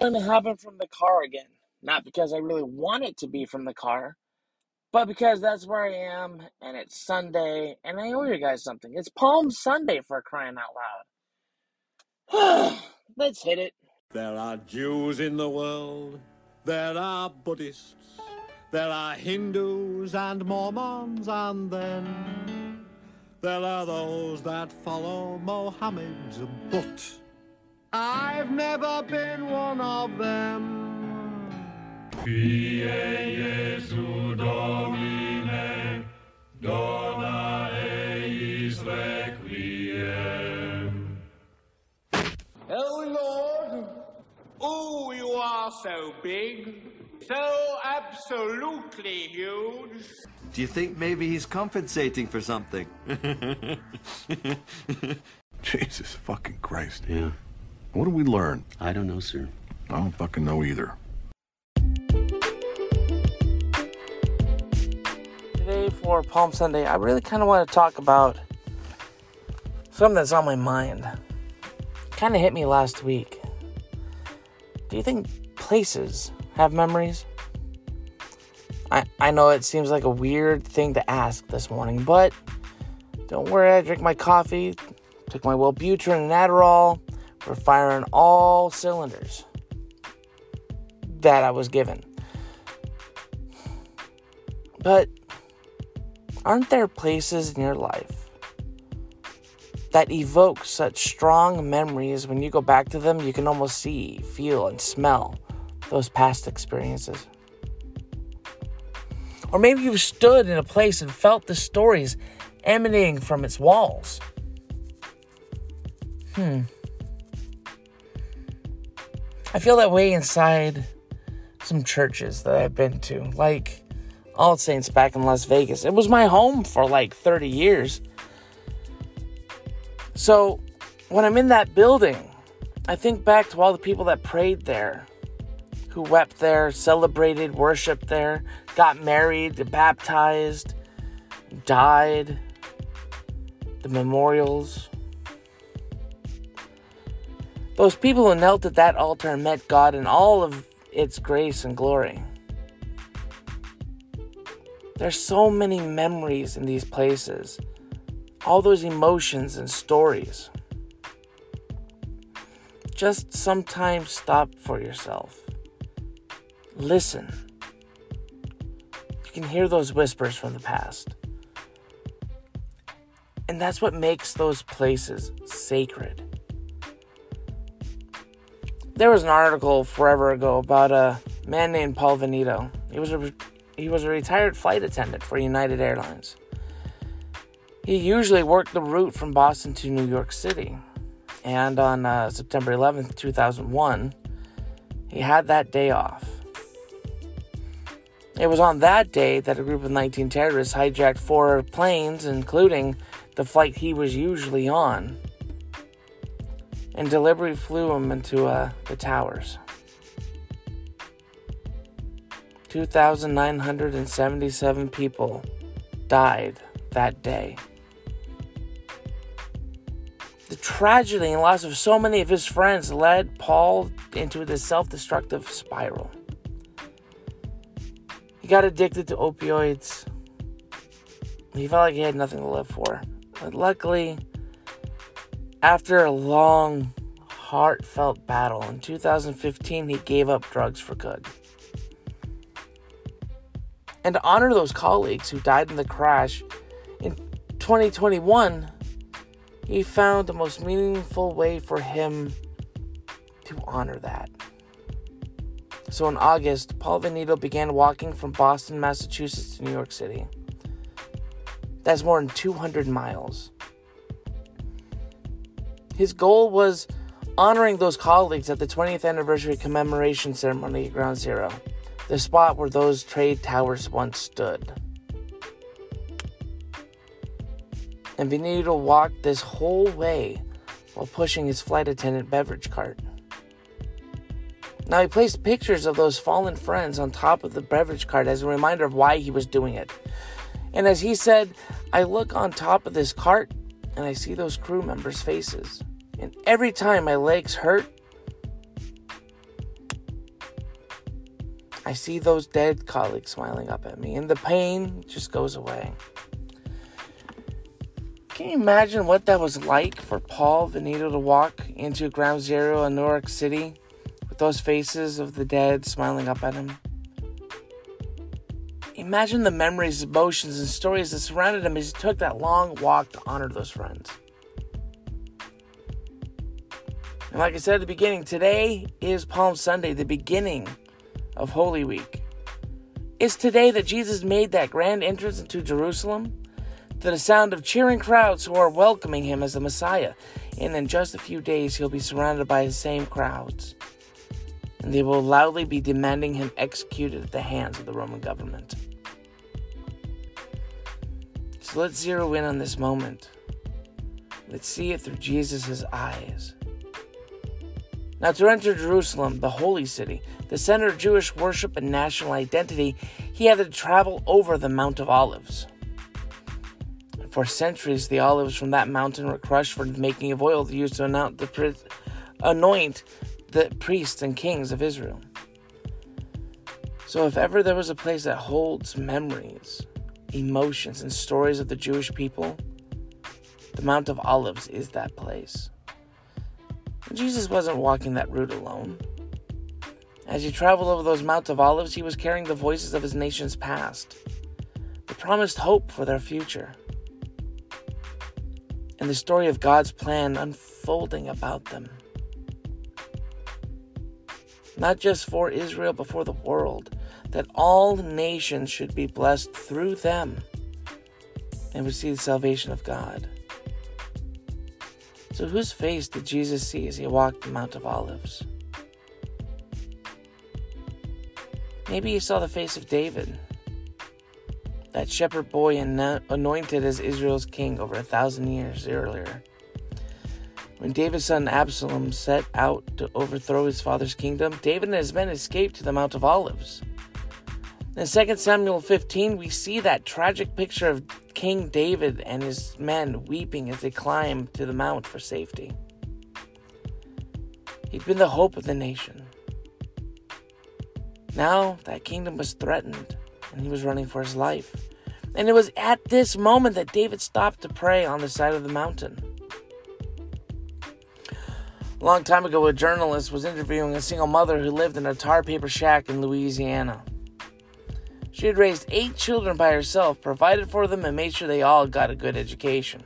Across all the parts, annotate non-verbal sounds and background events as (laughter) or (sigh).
going to happen from the car again. Not because I really want it to be from the car, but because that's where I am, and it's Sunday, and I owe you guys something. It's Palm Sunday for crying out loud. (sighs) Let's hit it. There are Jews in the world, there are Buddhists, there are Hindus and Mormons, and then there are those that follow Mohammed, but I've never been one of them. Pie Jesu Domine, dona eis requiem. Oh Lord, oh you are so big, so absolutely huge. Do you think maybe he's compensating for something? (laughs) Jesus fucking Christ. Yeah. What did we learn? I don't know, sir. I don't fucking know either. Today for Palm Sunday, I really kind of want to talk about something that's on my mind. Kind of hit me last week. Do you think places have memories? I, I know it seems like a weird thing to ask this morning, but don't worry, I drink my coffee, took my Wellbutrin and Adderall, we're firing all cylinders that I was given. But aren't there places in your life that evoke such strong memories when you go back to them, you can almost see, feel, and smell those past experiences? Or maybe you've stood in a place and felt the stories emanating from its walls. Hmm. I feel that way inside some churches that I've been to, like All Saints back in Las Vegas. It was my home for like 30 years. So when I'm in that building, I think back to all the people that prayed there, who wept there, celebrated, worshiped there, got married, baptized, died, the memorials. Those people who knelt at that altar and met God in all of its grace and glory. There's so many memories in these places, all those emotions and stories. Just sometimes stop for yourself. Listen. You can hear those whispers from the past. And that's what makes those places sacred. There was an article forever ago about a man named Paul Veneto. He was a he was a retired flight attendant for United Airlines. He usually worked the route from Boston to New York City. And on uh, September 11th, 2001, he had that day off. It was on that day that a group of 19 terrorists hijacked four planes, including the flight he was usually on, and deliberately flew him into uh, the towers. 2,977 people died that day. The tragedy and loss of so many of his friends led Paul into this self destructive spiral. He got addicted to opioids. He felt like he had nothing to live for. But luckily, after a long, heartfelt battle in 2015, he gave up drugs for good. And to honor those colleagues who died in the crash, in 2021, he found the most meaningful way for him to honor that. So in August, Paul Veneto began walking from Boston, Massachusetts to New York City. That's more than 200 miles. His goal was honoring those colleagues at the 20th anniversary commemoration ceremony at Ground Zero, the spot where those trade towers once stood. And Veneto walked this whole way while pushing his flight attendant beverage cart. Now, he placed pictures of those fallen friends on top of the beverage cart as a reminder of why he was doing it. And as he said, I look on top of this cart and I see those crew members' faces. And every time my legs hurt, I see those dead colleagues smiling up at me, and the pain just goes away. Can you imagine what that was like for Paul Veneto to walk into Ground Zero in New York City with those faces of the dead smiling up at him? Imagine the memories, emotions, and stories that surrounded him as he took that long walk to honor those friends. And like I said at the beginning, today is Palm Sunday, the beginning of Holy Week. It's today that Jesus made that grand entrance into Jerusalem to the sound of cheering crowds who are welcoming him as the Messiah. And in just a few days, he'll be surrounded by the same crowds. And they will loudly be demanding him executed at the hands of the Roman government. So let's zero in on this moment. Let's see it through Jesus' eyes. Now, to enter Jerusalem, the holy city, the center of Jewish worship and national identity, he had to travel over the Mount of Olives. For centuries, the olives from that mountain were crushed for the making of oil used to anoint the priests and kings of Israel. So, if ever there was a place that holds memories, emotions, and stories of the Jewish people, the Mount of Olives is that place. Jesus wasn't walking that route alone. As he traveled over those Mount of Olives, he was carrying the voices of his nation's past, the promised hope for their future, and the story of God's plan unfolding about them. Not just for Israel, but for the world, that all nations should be blessed through them and receive the salvation of God. So, whose face did Jesus see as he walked the Mount of Olives? Maybe he saw the face of David, that shepherd boy anointed as Israel's king over a thousand years earlier. When David's son Absalom set out to overthrow his father's kingdom, David and his men escaped to the Mount of Olives. In 2 Samuel 15, we see that tragic picture of King David and his men weeping as they climb to the mount for safety. He'd been the hope of the nation. Now that kingdom was threatened and he was running for his life. And it was at this moment that David stopped to pray on the side of the mountain. A long time ago, a journalist was interviewing a single mother who lived in a tar paper shack in Louisiana. She had raised eight children by herself, provided for them, and made sure they all got a good education.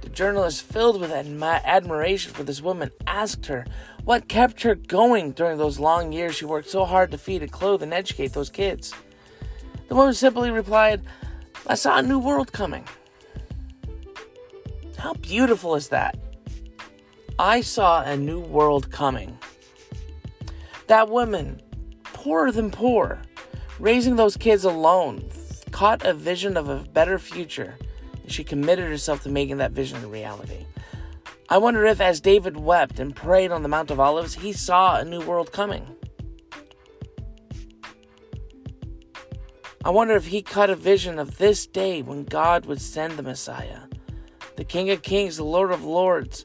The journalist, filled with admi- admiration for this woman, asked her what kept her going during those long years she worked so hard to feed and clothe and educate those kids. The woman simply replied, I saw a new world coming. How beautiful is that? I saw a new world coming. That woman, poorer than poor, raising those kids alone, caught a vision of a better future, and she committed herself to making that vision a reality. I wonder if, as David wept and prayed on the Mount of Olives, he saw a new world coming. I wonder if he caught a vision of this day when God would send the Messiah, the King of Kings, the Lord of Lords,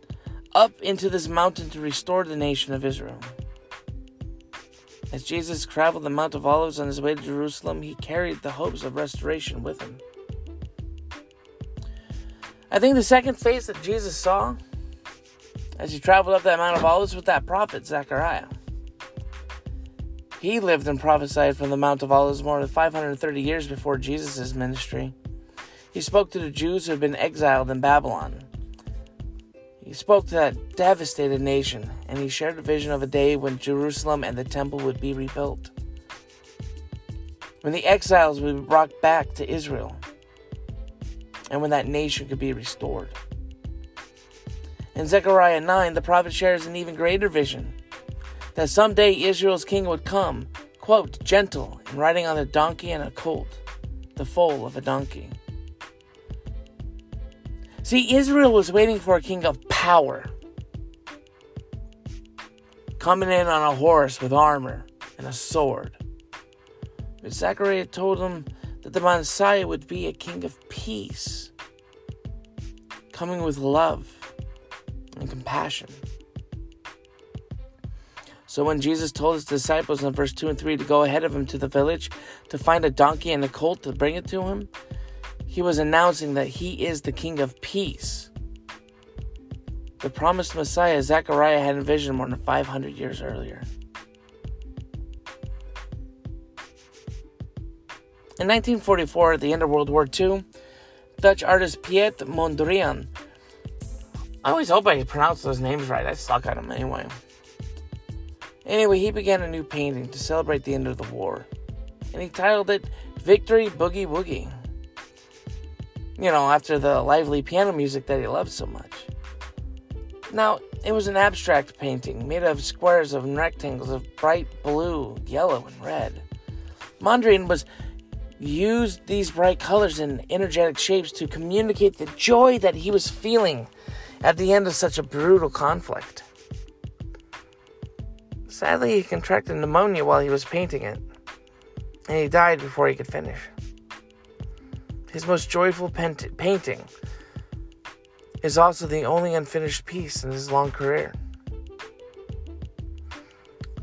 up into this mountain to restore the nation of Israel. As Jesus traveled the Mount of Olives on his way to Jerusalem, he carried the hopes of restoration with him. I think the second face that Jesus saw as he traveled up that Mount of Olives was that prophet, Zechariah. He lived and prophesied from the Mount of Olives more than 530 years before Jesus' ministry. He spoke to the Jews who had been exiled in Babylon. He spoke to that devastated nation, and he shared a vision of a day when Jerusalem and the temple would be rebuilt. When the exiles would be brought back to Israel, and when that nation could be restored. In Zechariah 9, the prophet shares an even greater vision that someday Israel's king would come, quote, gentle and riding on a donkey and a colt, the foal of a donkey. See, Israel was waiting for a king of power. Coming in on a horse with armor and a sword. But Zechariah told him that the Messiah would be a king of peace, coming with love and compassion. So when Jesus told his disciples in verse 2 and 3 to go ahead of him to the village to find a donkey and a colt to bring it to him, he was announcing that he is the King of Peace. The promised Messiah Zechariah had envisioned more than 500 years earlier. In 1944, at the end of World War II, Dutch artist Piet Mondrian. I always hope I pronounce those names right. I suck at them anyway. Anyway, he began a new painting to celebrate the end of the war, and he titled it Victory Boogie Woogie. You know, after the lively piano music that he loved so much. Now, it was an abstract painting made of squares and rectangles of bright blue, yellow, and red. Mondrian was used these bright colors and energetic shapes to communicate the joy that he was feeling at the end of such a brutal conflict. Sadly, he contracted pneumonia while he was painting it, and he died before he could finish. His most joyful painting is also the only unfinished piece in his long career.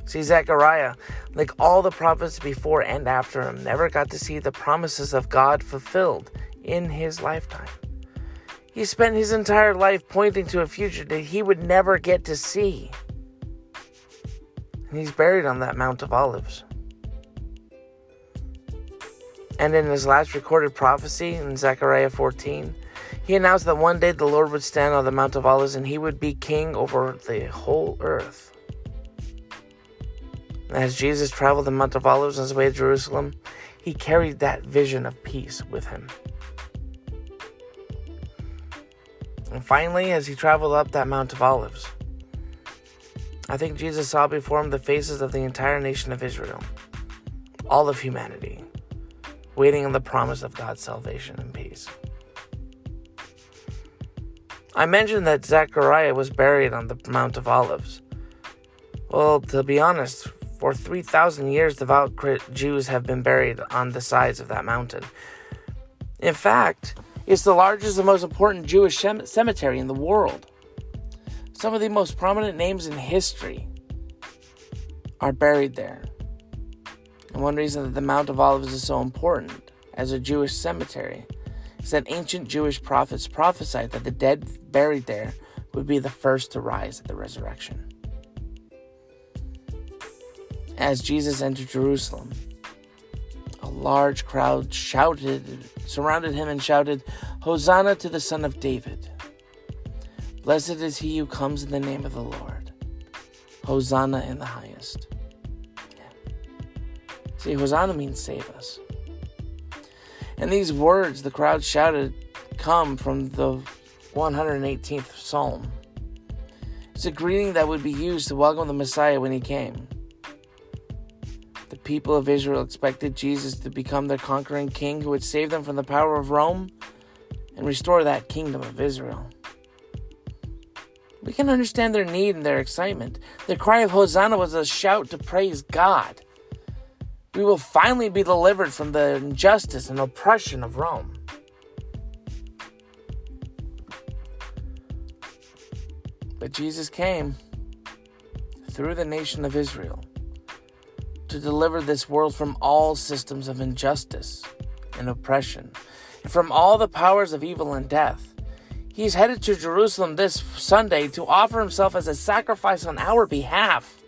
See, Zechariah, like all the prophets before and after him, never got to see the promises of God fulfilled in his lifetime. He spent his entire life pointing to a future that he would never get to see and he's buried on that Mount of Olives. And in his last recorded prophecy in Zechariah 14, he announced that one day the Lord would stand on the Mount of Olives and he would be king over the whole earth. as Jesus traveled the Mount of Olives on his way to Jerusalem, he carried that vision of peace with him. And finally, as he traveled up that Mount of Olives, I think Jesus saw before him the faces of the entire nation of Israel, all of humanity, waiting on the promise of God's salvation and peace. I mentioned that Zechariah was buried on the Mount of Olives. Well, to be honest, for 3,000 years, devout Jews have been buried on the sides of that mountain. In fact, it's the largest and most important Jewish cemetery in the world. Some of the most prominent names in history are buried there. And one reason that the Mount of Olives is so important as a Jewish cemetery is that ancient Jewish prophets prophesied that the dead buried there would be the first to rise at the resurrection. As Jesus entered Jerusalem, a large crowd shouted, surrounded him, and shouted, Hosanna to the Son of David! Blessed is he who comes in the name of the Lord. Hosanna in the highest. See, Hosanna means save us. And these words the crowd shouted come from the 118th Psalm. It's a greeting that would be used to welcome the Messiah when he came. The people of Israel expected Jesus to become their conquering king who would save them from the power of Rome and restore that kingdom of Israel. We can understand their need and their excitement. The cry of Hosanna was a shout to praise God. We will finally be delivered from the injustice and oppression of Rome. But Jesus came through the nation of Israel to deliver this world from all systems of injustice and oppression, and from all the powers of evil and death. He's headed to Jerusalem this Sunday to offer himself as a sacrifice on our behalf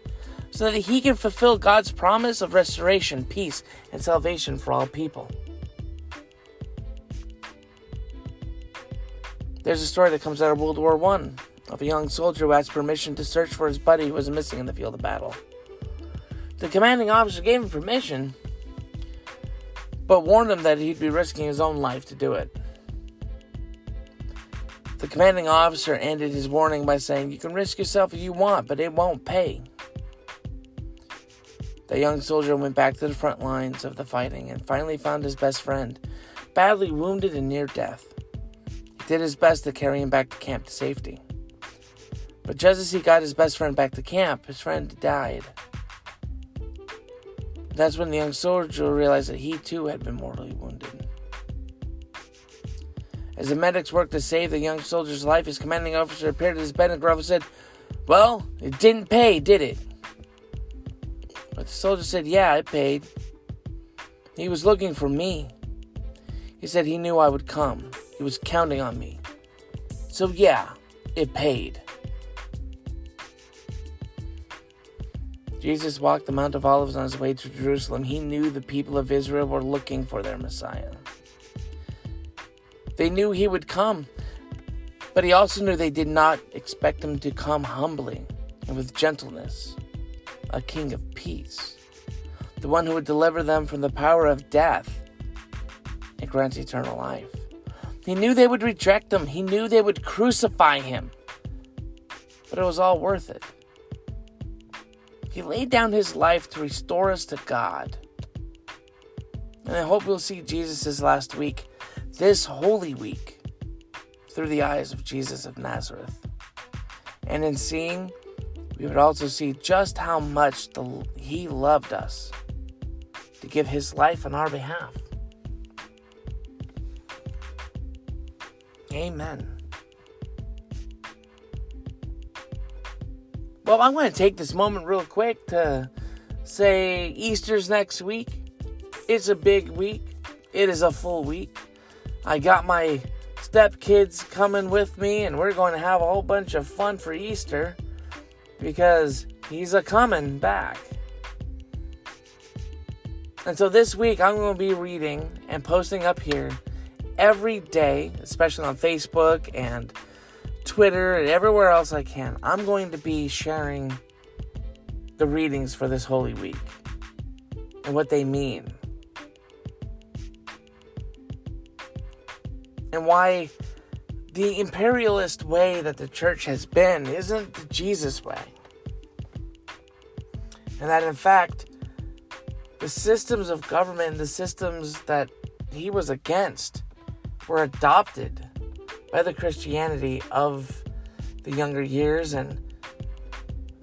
so that he can fulfill God's promise of restoration, peace, and salvation for all people. There's a story that comes out of World War I of a young soldier who asked permission to search for his buddy who was missing in the field of battle. The commanding officer gave him permission, but warned him that he'd be risking his own life to do it. The commanding officer ended his warning by saying, You can risk yourself if you want, but it won't pay. The young soldier went back to the front lines of the fighting and finally found his best friend, badly wounded and near death. He did his best to carry him back to camp to safety. But just as he got his best friend back to camp, his friend died. That's when the young soldier realized that he too had been mortally wounded. As the medics worked to save the young soldier's life, his commanding officer appeared at his bed and gruffly said, Well, it didn't pay, did it? But the soldier said, Yeah, it paid. He was looking for me. He said he knew I would come. He was counting on me. So, yeah, it paid. Jesus walked the Mount of Olives on his way to Jerusalem. He knew the people of Israel were looking for their Messiah. They knew he would come, but he also knew they did not expect him to come humbly and with gentleness, a king of peace, the one who would deliver them from the power of death and grant eternal life. He knew they would reject him, he knew they would crucify him, but it was all worth it. He laid down his life to restore us to God. And I hope we'll see Jesus' last week, this Holy Week, through the eyes of Jesus of Nazareth. And in seeing, we would also see just how much the, he loved us to give his life on our behalf. Amen. Well, I want to take this moment real quick to say Easter's next week. It's a big week. It is a full week. I got my stepkids coming with me, and we're going to have a whole bunch of fun for Easter because he's a coming back. And so this week, I'm going to be reading and posting up here every day, especially on Facebook and Twitter, and everywhere else I can, I'm going to be sharing the readings for this Holy Week and what they mean. And why the imperialist way that the church has been isn't the Jesus way. And that in fact, the systems of government, and the systems that he was against, were adopted by the Christianity of the younger years, and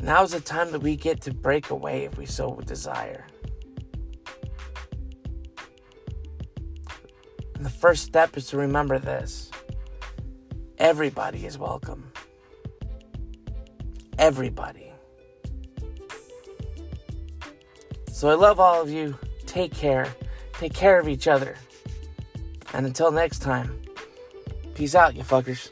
now's the time that we get to break away if we so desire. And the first step is to remember this everybody is welcome. Everybody. So I love all of you. Take care. Take care of each other. And until next time. Peace out, you fuckers.